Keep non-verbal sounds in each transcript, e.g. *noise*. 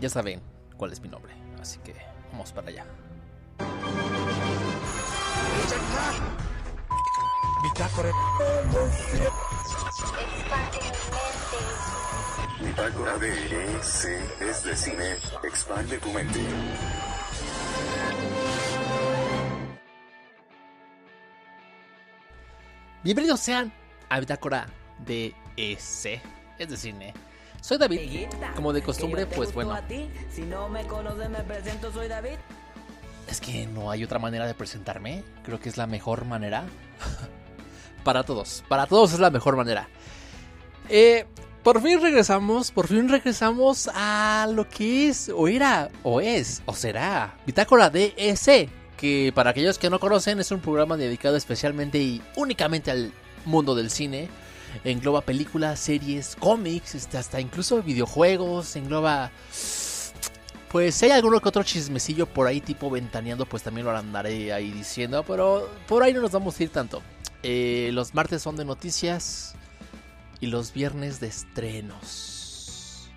ya saben cuál es mi nombre. Así que vamos para allá. Bitácora. Bitácora de EC es de cine. Expande tu mente. Bienvenidos sean a Bitácora de EC, es de cine. Soy David. Como de costumbre, pues bueno. Es que no hay otra manera de presentarme. Creo que es la mejor manera. *laughs* para todos. Para todos es la mejor manera. Eh, por fin regresamos. Por fin regresamos a lo que es, o era, o es, o será. Bitácora DS. Que para aquellos que no conocen, es un programa dedicado especialmente y únicamente al mundo del cine. Engloba películas, series, cómics, este, hasta incluso videojuegos. Engloba pues si hay alguno que otro chismecillo por ahí tipo ventaneando, pues también lo andaré ahí diciendo, pero por ahí no nos vamos a ir tanto. Eh, los martes son de noticias y los viernes de estrenos.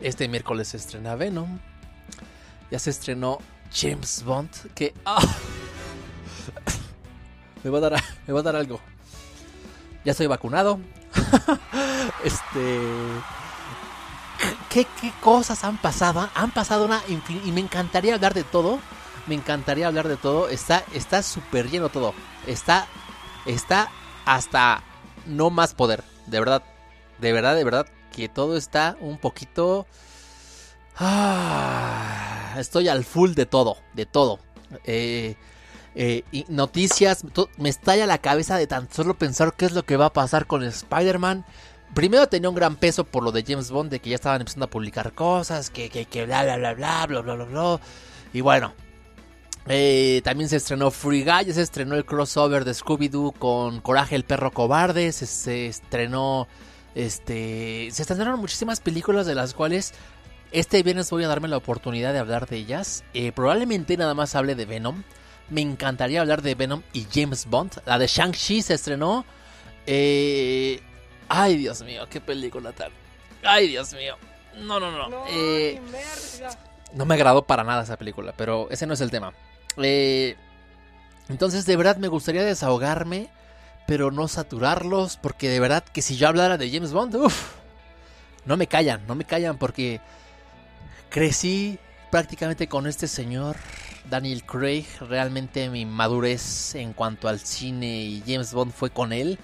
Este miércoles se estrena Venom. Ya se estrenó James Bond, que... ¡ah! *laughs* me, va a dar, me va a dar algo. Ya estoy vacunado. *laughs* este... ¿Qué, ¿Qué, cosas han pasado? Han pasado una y me encantaría hablar de todo. Me encantaría hablar de todo. Está está súper lleno todo. Está está hasta no más poder. De verdad, de verdad, de verdad que todo está un poquito ah, estoy al full de todo, de todo. Eh, eh, noticias, me estalla la cabeza de tan solo pensar qué es lo que va a pasar con Spider-Man primero tenía un gran peso por lo de James Bond, de que ya estaban empezando a publicar cosas, que, que, que bla, bla, bla, bla, bla, bla, bla, bla. Y bueno, eh, también se estrenó Free Guy, se estrenó el crossover de Scooby-Doo con Coraje el perro cobarde, se, se, estrenó, este, se estrenaron muchísimas películas de las cuales este viernes voy a darme la oportunidad de hablar de ellas. Eh, probablemente nada más hable de Venom. Me encantaría hablar de Venom y James Bond. La de Shang-Chi se estrenó. Eh, Ay, Dios mío, qué película tal. Ay, Dios mío. No, no, no. No, eh, no me agradó para nada esa película, pero ese no es el tema. Eh, entonces, de verdad me gustaría desahogarme, pero no saturarlos, porque de verdad que si yo hablara de James Bond, uff, no me callan, no me callan, porque crecí prácticamente con este señor, Daniel Craig. Realmente mi madurez en cuanto al cine y James Bond fue con él.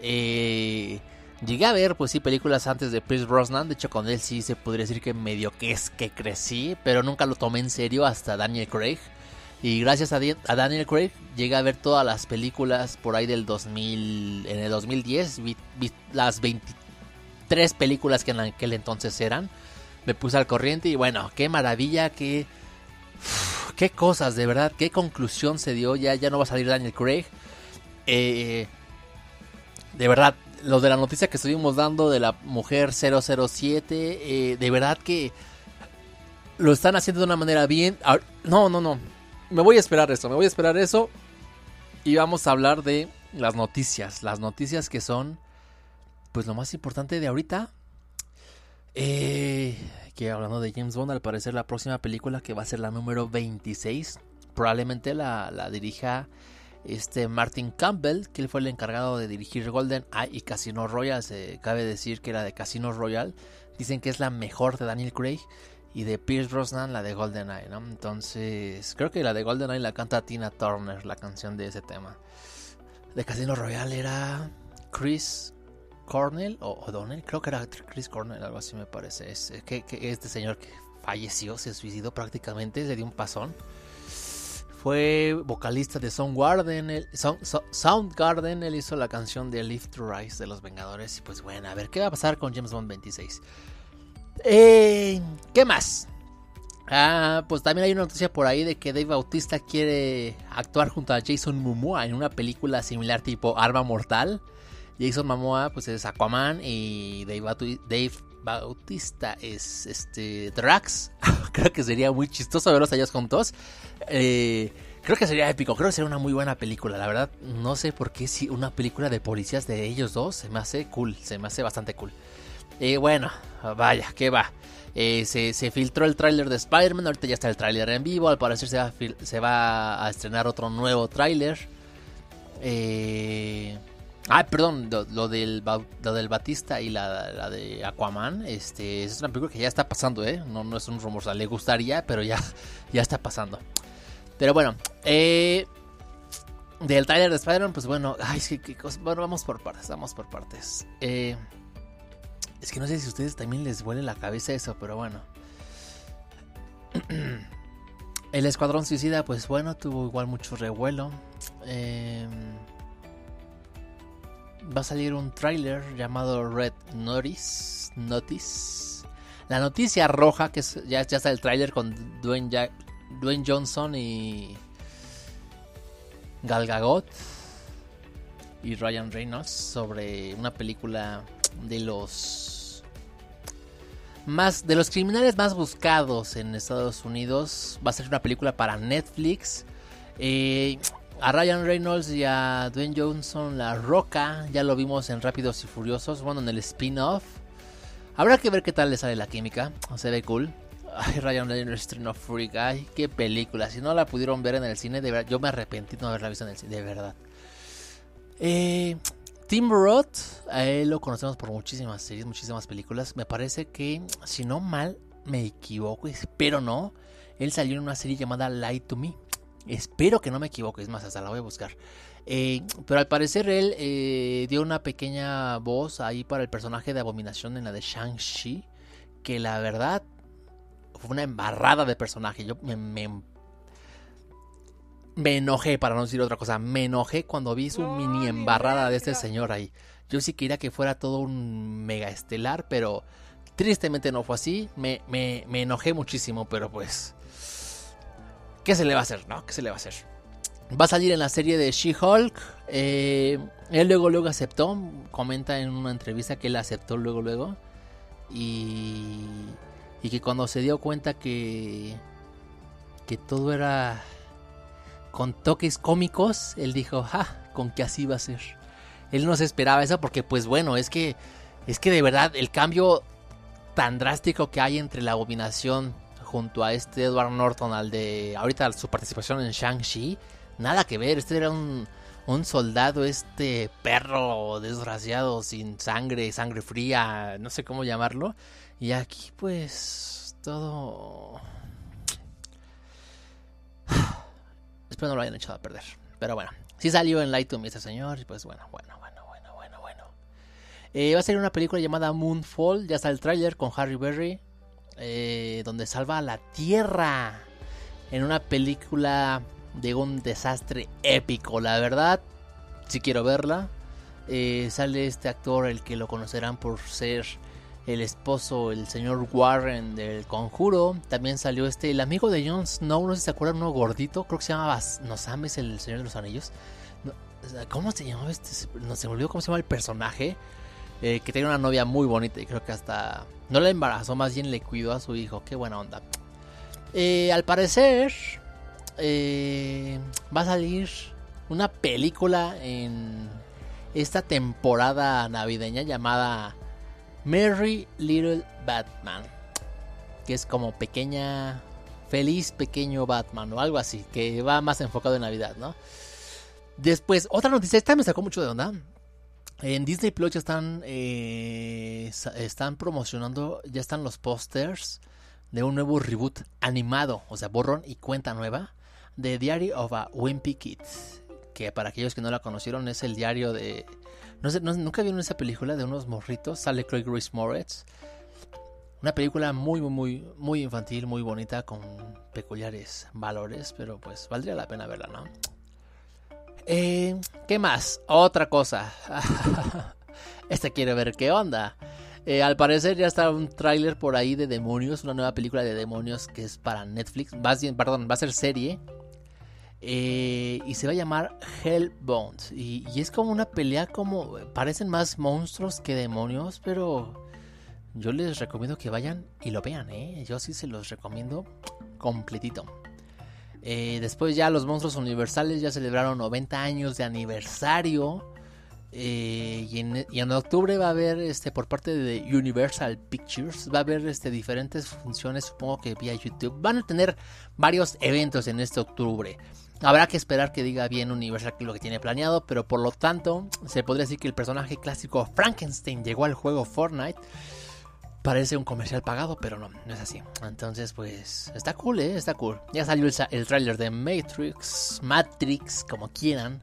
Eh, Llegué a ver, pues sí, películas antes de Pierce Brosnan. De hecho, con él sí se podría decir que medio que es que crecí. Pero nunca lo tomé en serio hasta Daniel Craig. Y gracias a, Daniel Craig llegué a ver todas las películas por ahí del 2000. En el 2010 vi, las 23 películas que en aquel entonces eran. Me puse al corriente y bueno, qué maravilla, qué. Qué cosas, de verdad, qué conclusión se dio. Ya, ya no va a salir Daniel Craig. Eh, de verdad, lo de la noticia que estuvimos dando de la mujer 007, eh, de verdad que lo están haciendo de una manera bien. No, no, no. Me voy a esperar eso, me voy a esperar eso. Y vamos a hablar de las noticias. Las noticias que son, pues lo más importante de ahorita. Eh, que hablando de James Bond, al parecer la próxima película que va a ser la número 26, probablemente la, la dirija este Martin Campbell, que él fue el encargado de dirigir Golden Eye y Casino Royale, se cabe decir que era de Casino Royale, dicen que es la mejor de Daniel Craig y de Pierce Brosnan la de Golden Eye, ¿no? Entonces, creo que la de Golden Eye la canta Tina Turner, la canción de ese tema. De Casino Royale era Chris Cornell o O'Donnell, creo que era Chris Cornell, algo así me parece. Es que, que este señor que falleció, se suicidó prácticamente, se dio un pasón. Fue vocalista de Soundgarden. Él, Soundgarden, él hizo la canción de Live to Rise de los Vengadores. Y pues bueno, a ver qué va a pasar con James Bond 26. Eh, ¿Qué más? Ah, pues también hay una noticia por ahí de que Dave Bautista quiere actuar junto a Jason Momoa en una película similar tipo Arma Mortal. Jason Momoa pues es Aquaman y Dave, Bautista es este Drax. *laughs* Creo que sería muy chistoso verlos a ellos juntos. Eh, creo que sería épico, creo que sería una muy buena película. La verdad, no sé por qué si una película de policías de ellos dos se me hace cool, se me hace bastante cool. Y bueno, vaya, que va. Eh, se, se filtró el tráiler de Spider-Man, ahorita ya está el tráiler en vivo, al parecer se va, se va a estrenar otro nuevo tráiler. Eh, ah, perdón, lo, del, lo del Batista y la, la de Aquaman, este, es una película que ya está pasando, ¿eh? No, no es un rumor, o sea, le gustaría, pero ya, *laughs* ya está pasando. Pero bueno, eh, del tráiler de Spider-Man, pues bueno, ay, sí, qué cosa- bueno, vamos por partes, vamos por partes. Eh, es que no sé si a ustedes también les vuele la cabeza eso, pero bueno. *clears throat* El Escuadrón Suicida, pues bueno, tuvo igual mucho revuelo. Eh, va a salir un tráiler llamado Red Notice. Notice. La noticia roja, que ya, está el tráiler con Dwayne, Dwayne Johnson y Gal Gadot y Ryan Reynolds sobre una película de los más de los criminales más buscados en Estados Unidos. Va a ser una película para Netflix. Eh, a Ryan Reynolds y a Dwayne Johnson La Roca ya lo vimos en Rápidos y Furiosos, bueno en el spin-off. Habrá que ver qué tal le sale la química. Se ve cool. Ay, Ryan Reynolds, Street of Freak. Ay, qué película. Si no la pudieron ver en el cine, de verdad, yo me arrepentí de no haberla visto en el cine, de verdad. Eh, Tim Roth, a él lo conocemos por muchísimas series, muchísimas películas. Me parece que, si no mal me equivoco, espero no, él salió en una serie llamada Lie to Me. Espero que no me equivoque, es más, hasta la voy a buscar. Eh, pero al parecer él eh, dio una pequeña voz ahí para el personaje de Abominación en la de Shang-Chi. Que la verdad fue una embarrada de personaje. Yo me, me, me enojé, para no decir otra cosa. Me enojé cuando vi su mini embarrada de este señor ahí. Yo sí quería que fuera todo un mega estelar, pero tristemente no fue así. Me, me, me enojé muchísimo, pero pues. ¿Qué se le va a hacer, no? ¿Qué se le va a hacer? Va a salir en la serie de She-Hulk. Eh, él luego, luego aceptó. Comenta en una entrevista que él aceptó luego, luego. Y, y que cuando se dio cuenta que, que todo era con toques cómicos, él dijo, ja, con que así va a ser. Él no se esperaba eso porque, pues bueno, es que, es que de verdad el cambio tan drástico que hay entre la abominación junto a este Edward Norton al de ahorita su participación en Shang-Chi, nada que ver, este era un, un soldado, este perro desgraciado, sin sangre, sangre fría, no sé cómo llamarlo. Y aquí pues todo... *sighs* Espero no lo hayan echado a perder. Pero bueno, sí salió en Light to este señor. Y pues bueno, bueno, bueno, bueno, bueno, bueno. Eh, va a ser una película llamada Moonfall. Ya está el tráiler con Harry Berry. Eh, donde salva a la Tierra. En una película de un desastre épico. La verdad, si quiero verla. Eh, sale este actor, el que lo conocerán por ser el esposo, el señor Warren del Conjuro. También salió este, el amigo de Jon Snow, no sé si se acuerdan, uno gordito, creo que se llamaba Nosames, el señor de los anillos. ¿Cómo se llamaba este? No se me cómo se llama el personaje. Eh, que tenía una novia muy bonita y creo que hasta no la embarazó, más bien le cuidó a su hijo. Qué buena onda. Eh, al parecer eh, va a salir una película en esta temporada navideña llamada Merry Little Batman. Que es como pequeña. Feliz pequeño Batman o algo así. Que va más enfocado en Navidad, ¿no? Después, otra noticia. Esta me sacó mucho de onda. En Disney Plus ya están, eh, están promocionando, ya están los pósters de un nuevo reboot animado, o sea, borrón y cuenta nueva, de Diary of a Wimpy Kid. Que para aquellos que no la conocieron es el diario de... No sé, no, nunca vieron esa película de unos morritos, sale Craig Grace Moretz. Una película muy, muy, muy, muy infantil, muy bonita, con peculiares valores, pero pues valdría la pena verla, ¿no? Eh, ¿Qué más? Otra cosa. *laughs* este quiere ver qué onda. Eh, al parecer ya está un tráiler por ahí de demonios, una nueva película de demonios que es para Netflix. Perdón, va a ser serie. Eh, y se va a llamar Hellbound. Y, y, es como una pelea como... Parecen más monstruos que demonios, pero yo les recomiendo que vayan y lo vean, ¿eh? Yo sí se los recomiendo completito. Eh, después ya los monstruos universales ya celebraron 90 años de aniversario. Eh, y, en, octubre va a haber este por parte de Universal Pictures va a haber este diferentes funciones supongo que vía YouTube. Van a tener varios eventos en este octubre. Habrá que esperar que diga bien Universal lo que tiene planeado pero por lo tanto se podría decir que el personaje clásico Frankenstein llegó al juego Fortnite parece un comercial pagado pero no no es así entonces pues está cool eh está cool ya salió el, el tráiler de Matrix Matrix como quieran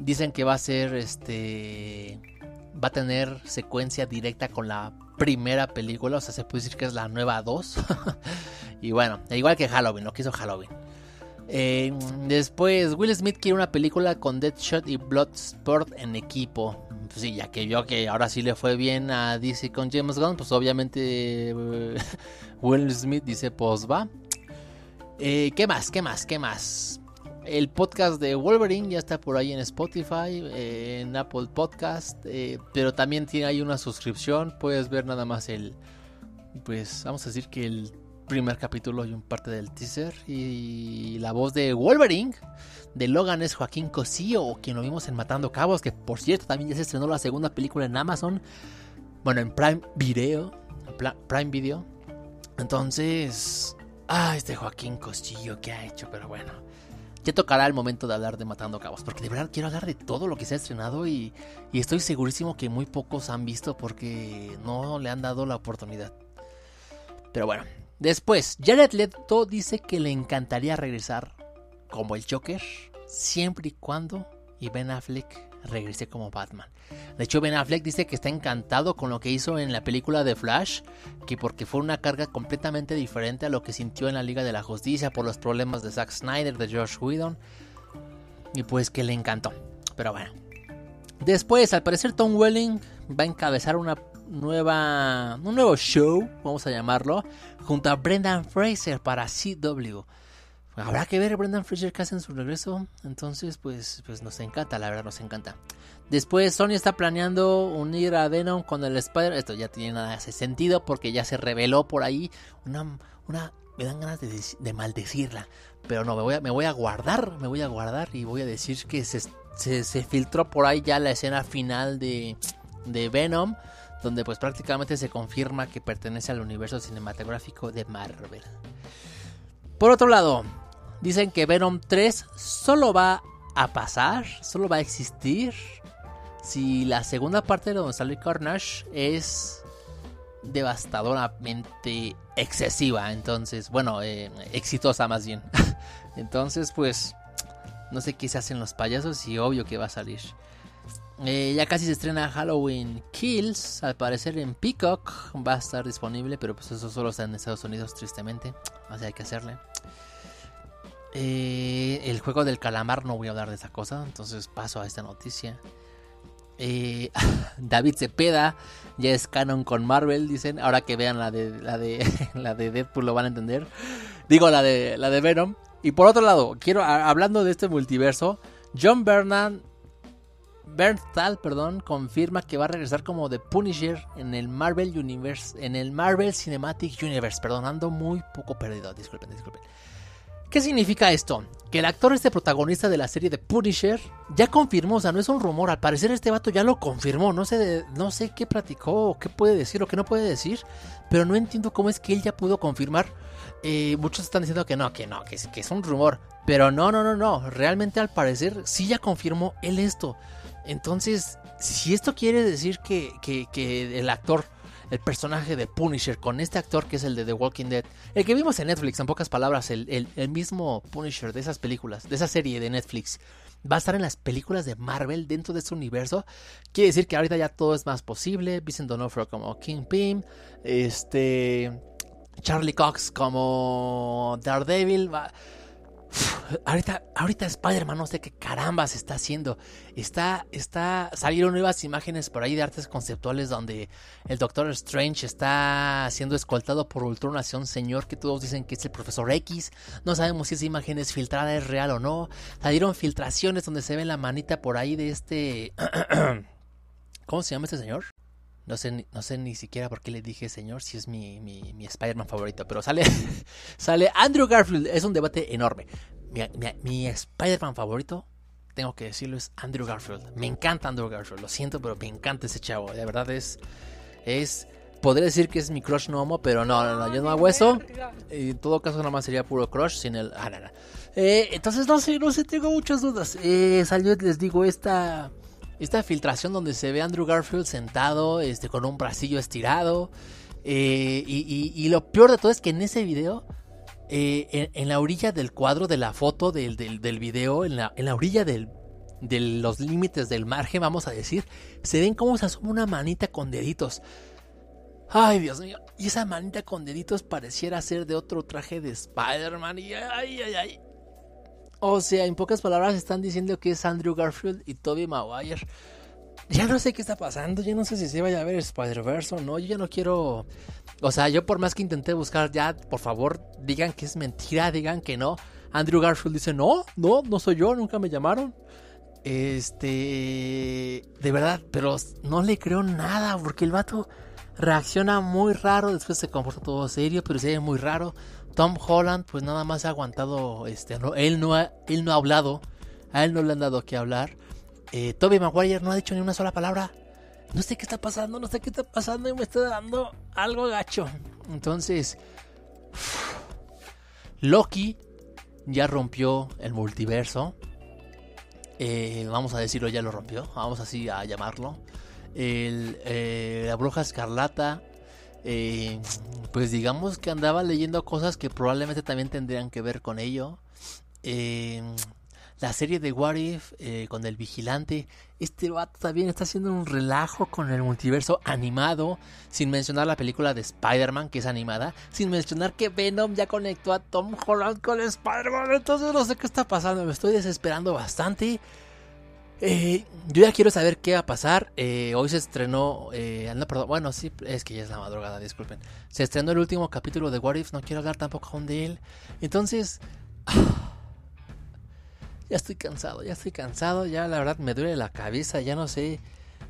Dicen que va a ser este. Va a tener secuencia directa con la primera película. O sea, se puede decir que es la nueva 2. *laughs* y bueno, igual que Halloween, lo que hizo Halloween. Eh, después, Will Smith quiere una película con Deadshot y Bloodsport en equipo. Pues sí, ya que vio que ahora sí le fue bien a DC con James Gunn, pues obviamente *laughs* Will Smith dice, pues va. Eh, ¿Qué más? ¿Qué más? ¿Qué más? El podcast de Wolverine ya está por ahí en Spotify, en Apple Podcast, eh, pero también tiene ahí una suscripción. Puedes ver nada más el, pues vamos a decir que el primer capítulo y un parte del teaser. Y la voz de Wolverine de Logan es Joaquín Cosío, quien lo vimos en Matando Cabos, que por cierto también ya se estrenó la segunda película en Amazon, bueno, en Prime Video, Prime Video. Entonces, ah, este Joaquín Costillo que ha hecho, pero bueno. Ya tocará el momento de hablar de Matando Cabos, porque de verdad quiero hablar de todo lo que se ha estrenado y, estoy segurísimo que muy pocos han visto porque no le han dado la oportunidad. Pero bueno, después, Jared Leto dice que le encantaría regresar como el Joker, siempre y cuando y Ben Affleck regrese como Batman. De hecho, Ben Affleck dice que está encantado con lo que hizo en la película de Flash, que porque fue una carga completamente diferente a lo que sintió en la Liga de la Justicia por los problemas de Zack Snyder, de Josh Whedon, y pues que le encantó. Pero bueno. Después, al parecer, Tom Welling va a encabezar una nueva, un nuevo show, vamos a llamarlo, junto a Brendan Fraser para CW. Habrá que ver a Brendan Fraser que hace en su regreso. Entonces, pues, pues nos encanta, la verdad, nos encanta. Después, Sony está planeando unir a Venom con el Spider. Esto ya tiene nada de sentido porque ya se reveló por ahí una. una me dan ganas de, maldecirla. Pero no, me voy, a, me voy a guardar, me voy a guardar y voy a decir que se, se, filtró por ahí ya la escena final de, de Venom donde pues prácticamente se confirma que pertenece al universo cinematográfico de Marvel. Por otro lado, dicen que Venom 3 solo va a pasar, solo va a existir si la segunda parte de donde sale Carnage es devastadoramente excesiva. Entonces, bueno, eh, exitosa más bien. *laughs* Entonces, pues, no sé qué se hacen los payasos y obvio que va a salir. Eh, ya casi se estrena Halloween Kills, al parecer en Peacock va a estar disponible, pero pues eso solo está en Estados Unidos tristemente, así hay que hacerle. Eh, el juego del calamar no voy a hablar de esa cosa, entonces paso a esta noticia. Eh, *laughs* David Cepeda ya es canon con Marvel, dicen. Ahora que vean la de la de *laughs* la de Deadpool lo van a entender. Digo la de la de Venom. Y por otro lado, quiero hablando de este multiverso, John Bernard Bernthal, perdón, confirma que va a regresar como The Punisher en el Marvel Universe, en el Marvel Cinematic Universe. Perdón, ando muy poco perdido. Disculpen, disculpen. ¿Qué significa esto? Que el actor este protagonista de la serie de Punisher ya confirmó, o sea, no es un rumor, al parecer este vato ya lo confirmó, no sé, no sé qué platicó, qué puede decir o qué no puede decir, pero no entiendo cómo es que él ya pudo confirmar. Eh, muchos están diciendo que no, que no, que es un rumor, pero no, no, no, no, realmente al parecer sí ya confirmó él esto. Entonces, si esto quiere decir que, que, el actor, el personaje de Punisher, con este actor que es el de The Walking Dead, el que vimos en Netflix, en pocas palabras, el, el, mismo Punisher de esas películas, de esa serie de Netflix, va a estar en las películas de Marvel dentro de este universo. Quiere decir que ahorita ya todo es más posible. Vincent D'Onofrio como Kingpin, este Charlie Cox como Daredevil. Va, ahorita, ahorita Spider-Man no sé qué caramba se está haciendo. Está, está, salieron nuevas imágenes por ahí de artes conceptuales donde el Doctor Strange está siendo escoltado por Ultron hacia un señor que todos dicen que es el Profesor X. No sabemos si esa imagen es filtrada, es real o no. Salieron filtraciones donde se ve la manita por ahí de este... *clears throat* ¿Cómo se llama este señor? No sé, no sé ni siquiera por qué le dije señor si es mi, mi, Spider-Man favorito. Pero sale, *laughs* sale Andrew Garfield. Es un debate enorme. Mi, mi, Spider-Man favorito tengo que decirlo, es Andrew Garfield. Me encanta Andrew Garfield, lo siento, pero me encanta ese chavo. De verdad es. Es. Podría decir que es mi crush no homo, pero no, no, no, yo no hago eso. En todo caso, nada más sería puro crush sin el. Ah, no. Eh, entonces, no sé, no sé, tengo muchas dudas. Eh, salió, les digo, esta. Esta filtración donde se ve a Andrew Garfield sentado, este, con un bracillo estirado. Eh, y, lo peor de todo es que en ese video, eh, en, la orilla del cuadro de la foto del, del, video, en la, en la orilla de los límites del margen, vamos a decir, se ven cómo se asoma una manita con deditos. Ay, Dios mío. Y esa manita con deditos pareciera ser de otro traje de Spider-Man. Y ay, ay, ay. O sea, en pocas palabras están diciendo que es Andrew Garfield y Tobey Maguire. Ya no sé qué está pasando, ya no sé si se vaya a ver Spider-Verse o no, yo ya no quiero... O sea, yo por más que intenté buscar ya, por favor, digan que es mentira, digan que no. Andrew Garfield dice, no, no, no soy yo, nunca me llamaron. Este... De verdad, pero no le creo nada, porque el vato reacciona muy raro, después se comporta todo serio, pero se ve muy raro. Tom Holland, pues nada más ha aguantado, este, no, él, no ha, él no ha hablado, a él no le han dado que hablar. Eh, Toby Maguire no ha dicho ni una sola palabra. No sé qué está pasando, no sé qué está pasando y me está dando algo gacho. Entonces, Loki ya rompió el multiverso. Eh, vamos a decirlo, ya lo rompió. Vamos así a llamarlo. Eh, la bruja escarlata. Eh, pues digamos que andaba leyendo cosas que probablemente también tendrían que ver con ello. Eh, la serie de What If eh, con el vigilante. Este vato también está haciendo un relajo con el multiverso animado. Sin mencionar la película de Spider-Man, que es animada. Sin mencionar que Venom ya conectó a Tom Holland con Spider-Man. Entonces no sé qué está pasando. Me estoy desesperando bastante. Eh, yo ya quiero saber qué va a pasar. Eh, hoy se estrenó. eh, perdón. Bueno, sí, es que ya es la madrugada, disculpen. Se estrenó el último capítulo de What If. No quiero hablar tampoco aún de él. Entonces. *sighs* Ya estoy cansado, ya estoy cansado, ya la verdad me duele la cabeza, ya no sé.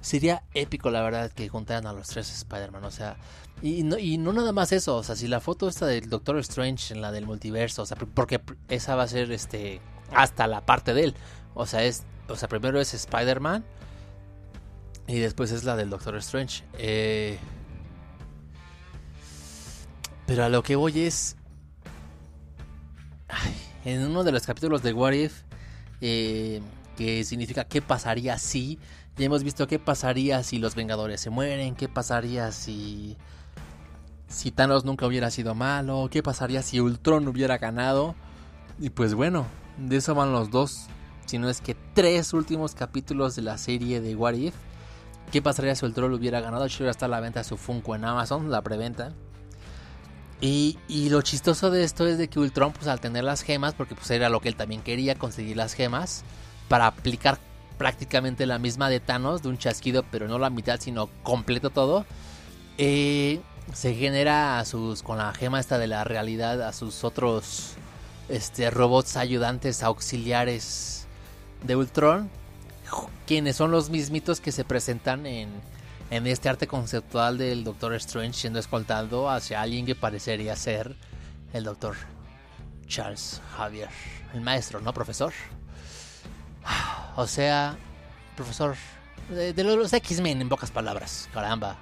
Sería épico la verdad que juntaran a los tres Spider-Man, o sea, y no, y no nada más eso, o sea, si la foto esta del Doctor Strange en la del multiverso, o sea, porque esa va a ser este hasta la parte de él, o sea, es, o sea, primero es Spider-Man y después es la del Doctor Strange. Eh, pero a lo que voy es en uno de los capítulos de What If eh, que significa qué pasaría si. Ya hemos visto qué pasaría si los Vengadores se mueren, qué pasaría si. Si Thanos nunca hubiera sido malo, qué pasaría si Ultron hubiera ganado. Y pues bueno, de eso van los dos, si no es que tres últimos capítulos de la serie de What If. ¿Qué pasaría si Ultron hubiera ganado? De ya está a la venta su Funko en Amazon, la preventa. Y, y lo chistoso de esto es de que Ultron, pues al tener las gemas, porque pues era lo que él también quería, conseguir las gemas, para aplicar prácticamente la misma de Thanos, de un chasquido, pero no la mitad, sino completo todo, eh, se genera a sus, con la gema esta de la realidad, a sus otros este, robots ayudantes, auxiliares de Ultron, quienes son los mismitos que se presentan en, en este arte conceptual del Doctor Strange siendo escoltado hacia alguien que parecería ser el Doctor Charles Javier, el maestro, ¿no, profesor? *sighs* O sea, profesor de, de los X-Men en pocas palabras, caramba.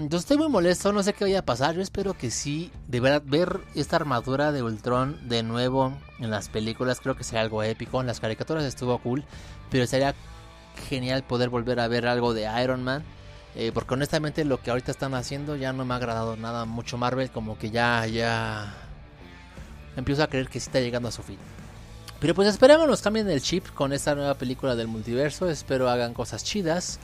Yo estoy muy molesto, no sé qué vaya a pasar. Yo espero que sí, de verdad, ver esta armadura de Ultron de nuevo en las películas, creo que sea algo épico. En las caricaturas estuvo cool, pero sería genial poder volver a ver algo de Iron Man. Eh, porque honestamente lo que ahorita están haciendo ya no me ha agradado nada mucho Marvel. Como que ya, ya... Empiezo a creer que sí está llegando a su fin. Pero pues esperemos nos cambien el chip con esta nueva película del multiverso. Espero hagan cosas chidas.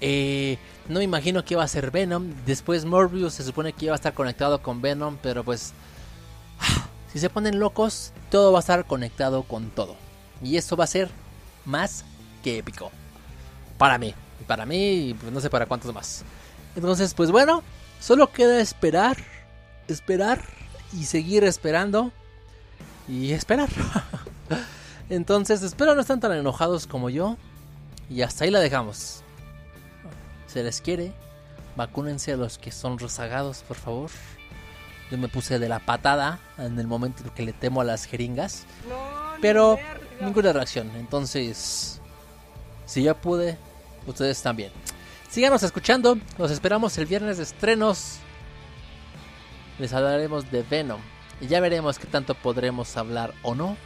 Eh, no me imagino que iba a ser Venom. Después Morbius se supone que iba a estar conectado con Venom. Pero pues... Si se ponen locos, todo va a estar conectado con todo. Y esto va a ser más que épico. Para mí. Para mí pues no sé para cuántos más. Entonces, pues bueno, solo queda esperar. Esperar y seguir esperando. Y esperar. *laughs* Entonces, espero no estén tan enojados como yo. Y hasta ahí la dejamos. Se les quiere. Vacúnense a los que son rezagados, por favor. Yo me puse de la patada en el momento en que le temo a las jeringas. Pero ninguna reacción. Entonces, si yo pude, ustedes también. Síganos escuchando, los esperamos el viernes de estrenos. Les hablaremos de Venom. Y ya veremos qué tanto podremos hablar o no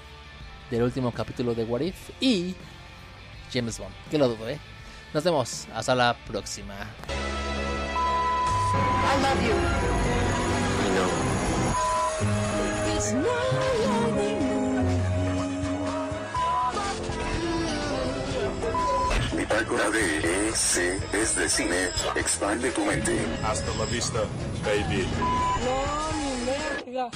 del último capítulo de What If y James Bond. Que lo dudo, ¿eh? Nos vemos. Hasta la próxima. I love you. It's not like Bitácora de EC es de cine. Expande tu mente. Hasta la vista, baby. No, mi verga.